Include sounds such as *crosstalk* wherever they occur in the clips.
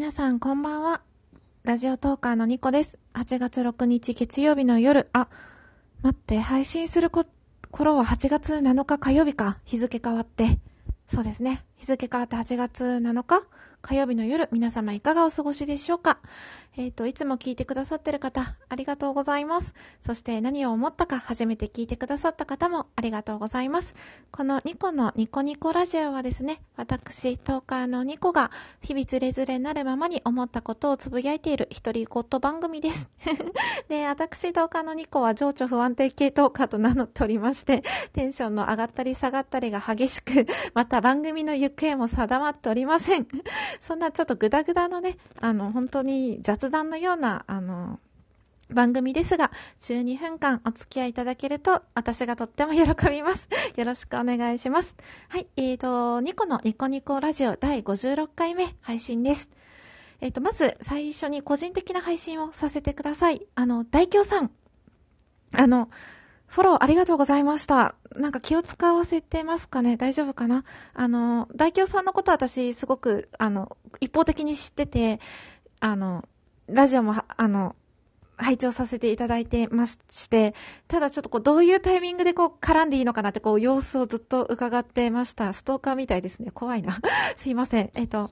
皆さんこんばんは。ラジオトーカーのニコです。8月6日月曜日の夜、あ、待って、配信するこ頃は8月7日火曜日か。日付変わって。そうですね。日付変わって8月7日火曜日の夜、皆様いかがお過ごしでしょうかえっ、ー、と、いつも聞いてくださってる方、ありがとうございます。そして何を思ったか初めて聞いてくださった方もありがとうございます。このニコのニコニコラジオはですね、私、トーカーのニコが日々ズレズレなるままに思ったことをつぶやいている一人言番組です。*laughs* で、私、トーカーのニコは情緒不安定系トーカーと名乗っておりまして、テンションの上がったり下がったりが激しく、また番組の行方も定まっておりません。そんなちょっとグダグダのね、あの、本当に雑雑談のような、あの、番組ですが、12分間お付き合いいただけると、私がとっても喜びます。*laughs* よろしくお願いします。はい、えーと、ニコのニコニコラジオ第56回目配信です。えっ、ー、と、まず最初に個人的な配信をさせてください。あの、大京さん。あの、フォローありがとうございました。なんか気を使わせてますかね？大丈夫かな？あの、大京さんのこと私すごく、あの、一方的に知ってて、あの、ラジオも、あの、拝聴させていただいてまして、ただちょっとこう、どういうタイミングでこう、絡んでいいのかなってこう、様子をずっと伺ってました。ストーカーみたいですね。怖いな。*laughs* すいません。えっ、と、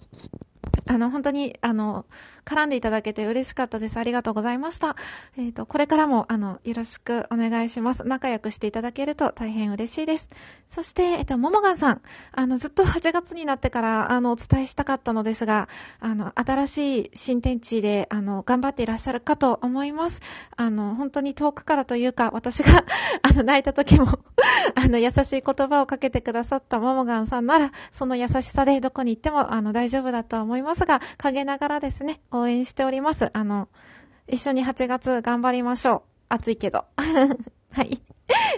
あの、本当に、あの、絡んでいただけて嬉しかったです。ありがとうございました。えっ、ー、と、これからも、あの、よろしくお願いします。仲良くしていただけると大変嬉しいです。そして、えっ、ー、と、ももがんさん、あの、ずっと8月になってから、あの、お伝えしたかったのですが、あの、新しい新天地で、あの、頑張っていらっしゃるかと思います。あの、本当に遠くからというか、私が *laughs* あの、泣いた時も *laughs* あの、優しい言葉をかけてくださったももがんさんなら、その優しさでどこに行っても、あの、大丈夫だと思いますが、陰ながらですね、応援しております。あの、一緒に8月頑張りましょう。暑いけど。*laughs* はい。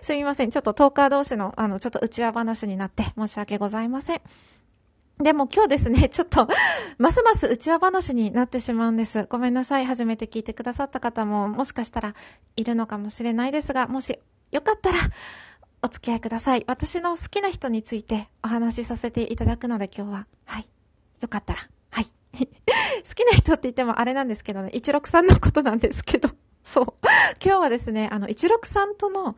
すみません。ちょっとトーカー同士の、あの、ちょっと内輪話になって申し訳ございません。でも今日ですね、*laughs* ちょっと、ますます内輪話になってしまうんです。ごめんなさい。初めて聞いてくださった方も、もしかしたらいるのかもしれないですが、もしよかったら、お付き合いください。私の好きな人についてお話しさせていただくので今日は、はい。よかったら、はい。*laughs* 好きな人って言ってもあれなんですけどね、一六さんのことなんですけど、*laughs* そう。今日はですね、あの、一六さんとの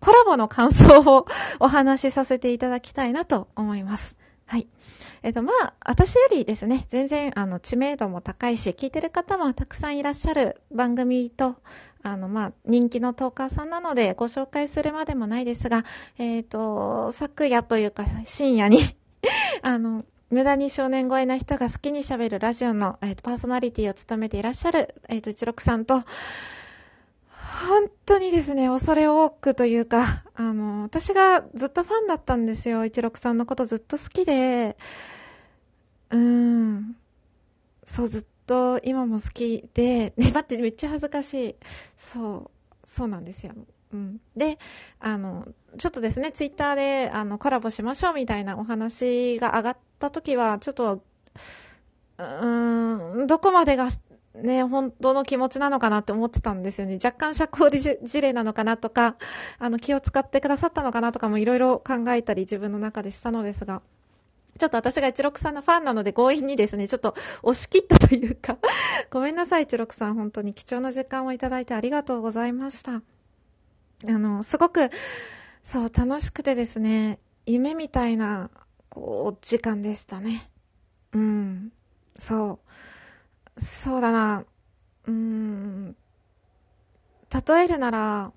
コラボの感想をお話しさせていただきたいなと思います。はい。えっと、まあ、私よりですね、全然、あの、知名度も高いし、聞いてる方もたくさんいらっしゃる番組と、あの、まあ、人気のトーカーさんなので、ご紹介するまでもないですが、えっ、と、昨夜というか、深夜に *laughs* あの、無駄に少年超えな人が好きに喋るラジオの、えー、パーソナリティを務めていらっしゃる、えっ、ー、と、一六さんと、本当にですね、恐れ多くというか、あの、私がずっとファンだったんですよ。一六さんのことずっと好きで、うん。そう、ずっと今も好きで、ね、*laughs* 待って、めっちゃ恥ずかしい。そう、そうなんですよ。うん。で、あの、ちょっとですね、ツイッターで、あの、コラボしましょうみたいなお話が上がった時は、ちょっと、うーん、どこまでが、ね、本当の気持ちなのかなって思ってたんですよね。若干社交辞令なのかなとか、あの、気を使ってくださったのかなとかもいろいろ考えたり自分の中でしたのですが、ちょっと私が一六さんのファンなので強引にですね、ちょっと押し切ったというか *laughs* ごめんなさい、一六さん。本当に貴重な時間をいただいてありがとうございました。あの、すごく、そう、楽しくてですね、夢みたいな、こう、時間でしたね。うん。そう。そうだな。うん。例えるなら、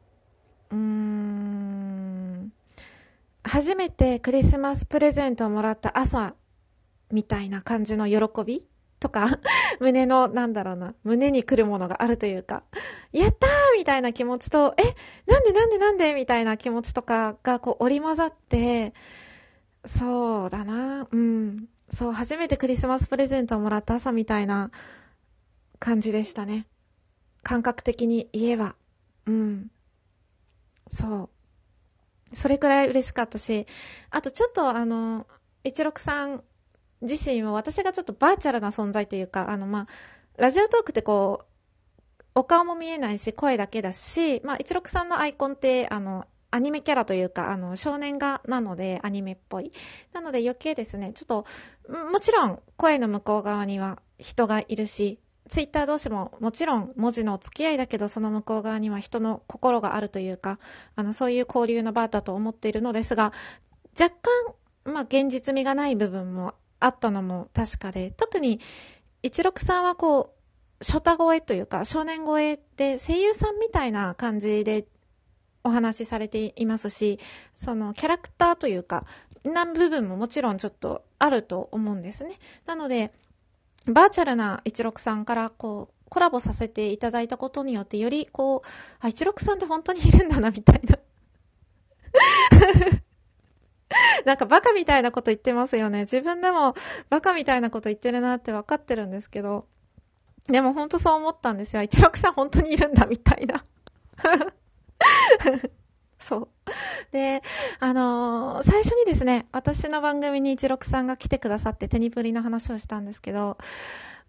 うん。初めてクリスマスプレゼントをもらった朝みたいな感じの喜びとか、*laughs* 胸の、なんだろうな、胸に来るものがあるというか、やったーみたいな気持ちと、え、なんでなんでなんでみたいな気持ちとかがこう織り交ざって、そうだな、うん。そう、初めてクリスマスプレゼントをもらった朝みたいな感じでしたね。感覚的に言えば。うん。そう。それくらい嬉しかったし、あとちょっとあの、一六さん自身は私がちょっとバーチャルな存在というか、あの、まあ、ラジオトークってこう、お顔も見えないし、声だけだし、まあ、一六さんのアイコンって、あの、アニメキャラというか、あの、少年画なので、アニメっぽい。なので余計ですね、ちょっと、もちろん声の向こう側には人がいるし、ツイッター同士ももちろん文字のお付き合いだけど、その向こう側には人の心があるというか、あの、そういう交流の場だと思っているのですが、若干、まあ、現実味がない部分もあったのも確かで、特に、一六さんはこう、初太声というか、少年声で声優さんみたいな感じでお話しされていますし、そのキャラクターというか、な部分ももちろんちょっとあると思うんですね。なので、バーチャルな一六さんからこう、コラボさせていただいたことによって、よりこう、あ、一六さんって本当にいるんだな、みたいな。*laughs* なんかバカみたいなこと言ってますよね。自分でもバカみたいなこと言ってるなって分かってるんですけど。でも本当そう思ったんですよ。一六さん本当にいるんだ、みたいな。*laughs* そう。*laughs* で、あのー、最初にですね、私の番組に一六さんが来てくださってテニプリの話をしたんですけど、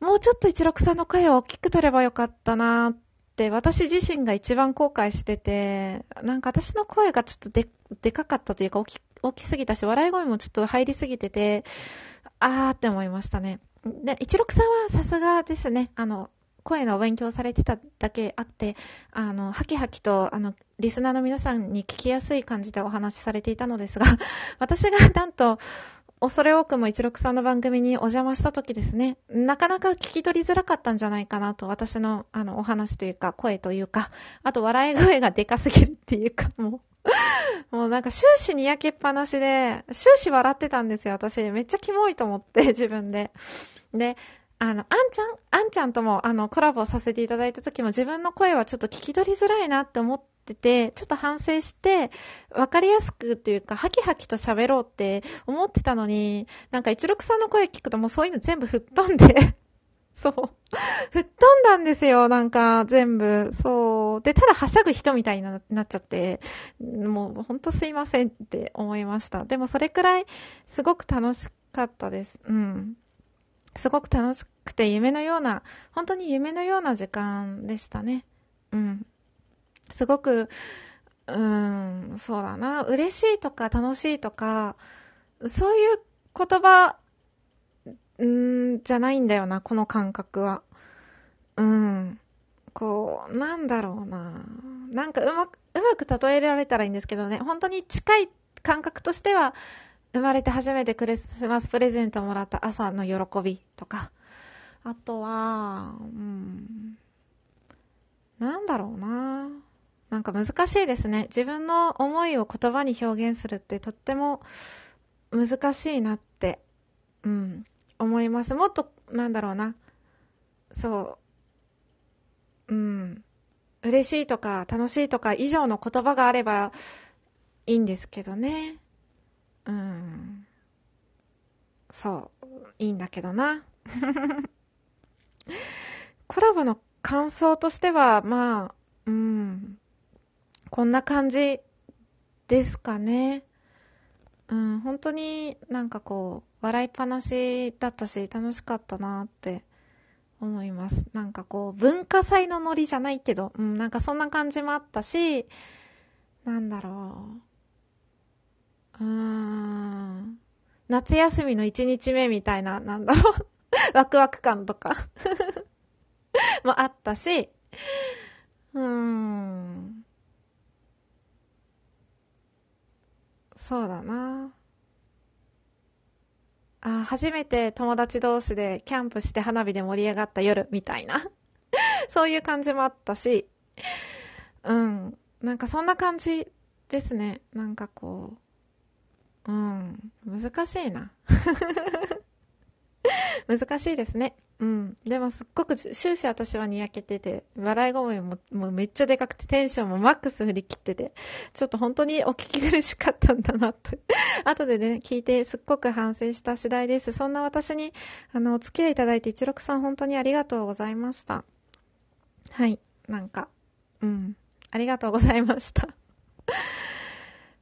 もうちょっと一六さんの声を大きく取ればよかったなって私自身が一番後悔してて、なんか私の声がちょっとで、でかかったというか大き、大きすぎたし、笑い声もちょっと入りすぎてて、あーって思いましたね。で、一六さんはさすがですね、あの、声のお勉強されてただけあって、あの、ハキハキと、あの、リスナーの皆さんに聞きやすい感じでお話しされていたのですが、*laughs* 私がなんと、恐れ多くも一六さんの番組にお邪魔した時ですね、なかなか聞き取りづらかったんじゃないかなと、私のあのお話というか、声というか、あと笑い声がでかすぎるっていうか、*laughs* もう、もうなんか終始にやけっぱなしで、終始笑ってたんですよ、私。めっちゃキモいと思って、自分で。で、あの、あんちゃん、あんちゃんとも、あの、コラボさせていただいた時も自分の声はちょっと聞き取りづらいなって思ってて、ちょっと反省して、わかりやすくというか、ハキハキと喋ろうって思ってたのに、なんか一六さんの声聞くともうそういうの全部吹っ飛んで *laughs* そう。吹っ飛んだんですよ、なんか、全部。そう。で、ただはしゃぐ人みたいになっちゃって、もう、ほんとすいませんって思いました。でも、それくらい、すごく楽しかったです。うん。すごく楽しくて夢のような、本当に夢のような時間でしたね。うん。すごく、うん、そうだな。嬉しいとか楽しいとか、そういう言葉、うんじゃないんだよな、この感覚は。うん。こう、なんだろうな。なんかうまく、うまく例えられたらいいんですけどね。本当に近い感覚としては、生まれて初めてクリスマスプレゼントもらった朝の喜びとか、あとは、うん、なんだろうな。なんか難しいですね。自分の思いを言葉に表現するってとっても難しいなって、うん、思います。もっと、なんだろうな。そう、うん、嬉しいとか楽しいとか以上の言葉があればいいんですけどね。うん。そう、いいんだけどな。*laughs* コラボの感想としては、まあ、うん、こんな感じですかね。うん、本当になんかこう、笑いっぱなしだったし、楽しかったなって思います。なんかこう、文化祭のノリじゃないけど、うん、なんかそんな感じもあったし、なんだろう。うーん。夏休みの1日目みたいな、なんだろう *laughs* ワクワク感とか *laughs* もあったし、うーん。そうだな。あ、初めて友達同士でキャンプして花火で盛り上がった夜みたいな *laughs* そういう感じもあったし、うん。なんかそんな感じですね。なんかこう、うん、難しいな。*laughs* 難しいですね。うん。でもすっごく終始私はにやけてて、笑い声ももうめっちゃでかくてテンションもマックス振り切ってて、ちょっと本当にお聞き苦しかったんだなと。*laughs* 後でね、聞いてすっごく反省した次第です。そんな私に、あの、お付き合いいただいて一六さん本当にありがとうございました。はい。なんか、うん。ありがとうございました。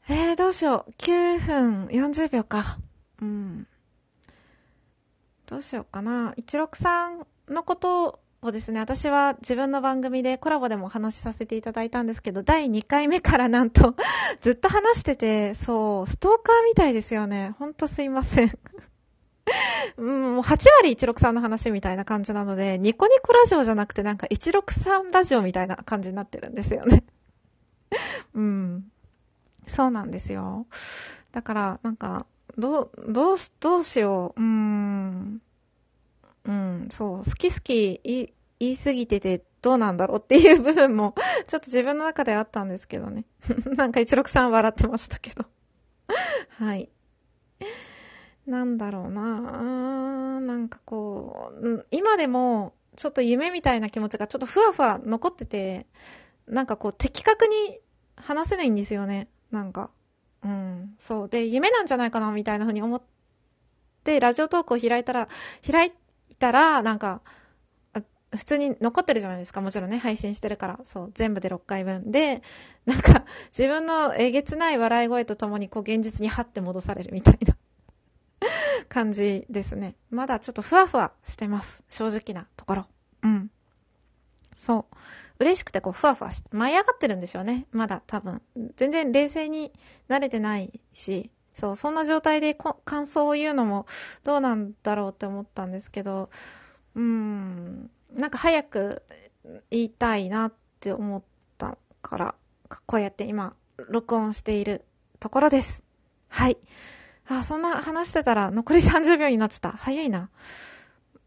えー、どうしよう。9分40秒か。うん。どうしようかな。163のことをですね、私は自分の番組でコラボでもお話しさせていただいたんですけど、第2回目からなんと *laughs* ずっと話してて、そう、ストーカーみたいですよね。ほんとすいませんうん、もう8割163の話みたいな感じなので、ニコニコラジオじゃなくてなんか163ラジオみたいな感じになってるんですよね。うん。そうなんですよ。だから、なんか、どう、どうし、どうしよう。うーん。うん、そう、好き好き言いすぎててどうなんだろうっていう部分も、*laughs* ちょっと自分の中であったんですけどね。*laughs* なんか163笑ってましたけど。*laughs* はい。なんだろうななんかこう、今でも、ちょっと夢みたいな気持ちがちょっとふわふわ残ってて、なんかこう的確に話せないんですよね。なんか。うん。そう。で、夢なんじゃないかなみたいな風に思って、ラジオトークを開いたら、開いたら、なんか、普通に残ってるじゃないですか。もちろんね、配信してるから。そう、全部で6回分。で、なんか、自分のえげつない笑い声とともに、こう、現実にハッて戻されるみたいな感じですね。まだちょっとふわふわしてます。正直なところ。うん。そう。嬉しくてこう、ふわふわし、舞い上がってるんでしょうね。まだ多分。全然冷静に慣れてないし、そう、そんな状態で感想を言うのもどうなんだろうって思ったんですけど、うん、なんか早く言いたいなって思ったから、こうやって今、録音しているところです。はい。あ、そんな話してたら残り30秒になっちゃった。早いな。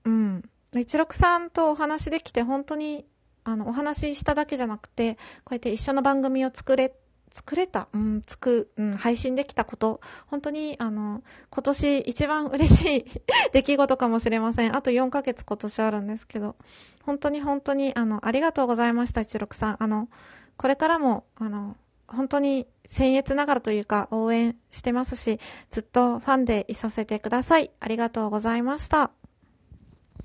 うん。163とお話できて本当に、あの、お話ししただけじゃなくて、こうやって一緒の番組を作れ、作れた、うん、つく、うん、配信できたこと、本当に、あの、今年一番嬉しい *laughs* 出来事かもしれません。あと4ヶ月今年あるんですけど、本当に本当に、あの、ありがとうございました、163。あの、これからも、あの、本当に僭越ながらというか応援してますし、ずっとファンでいさせてください。ありがとうございました。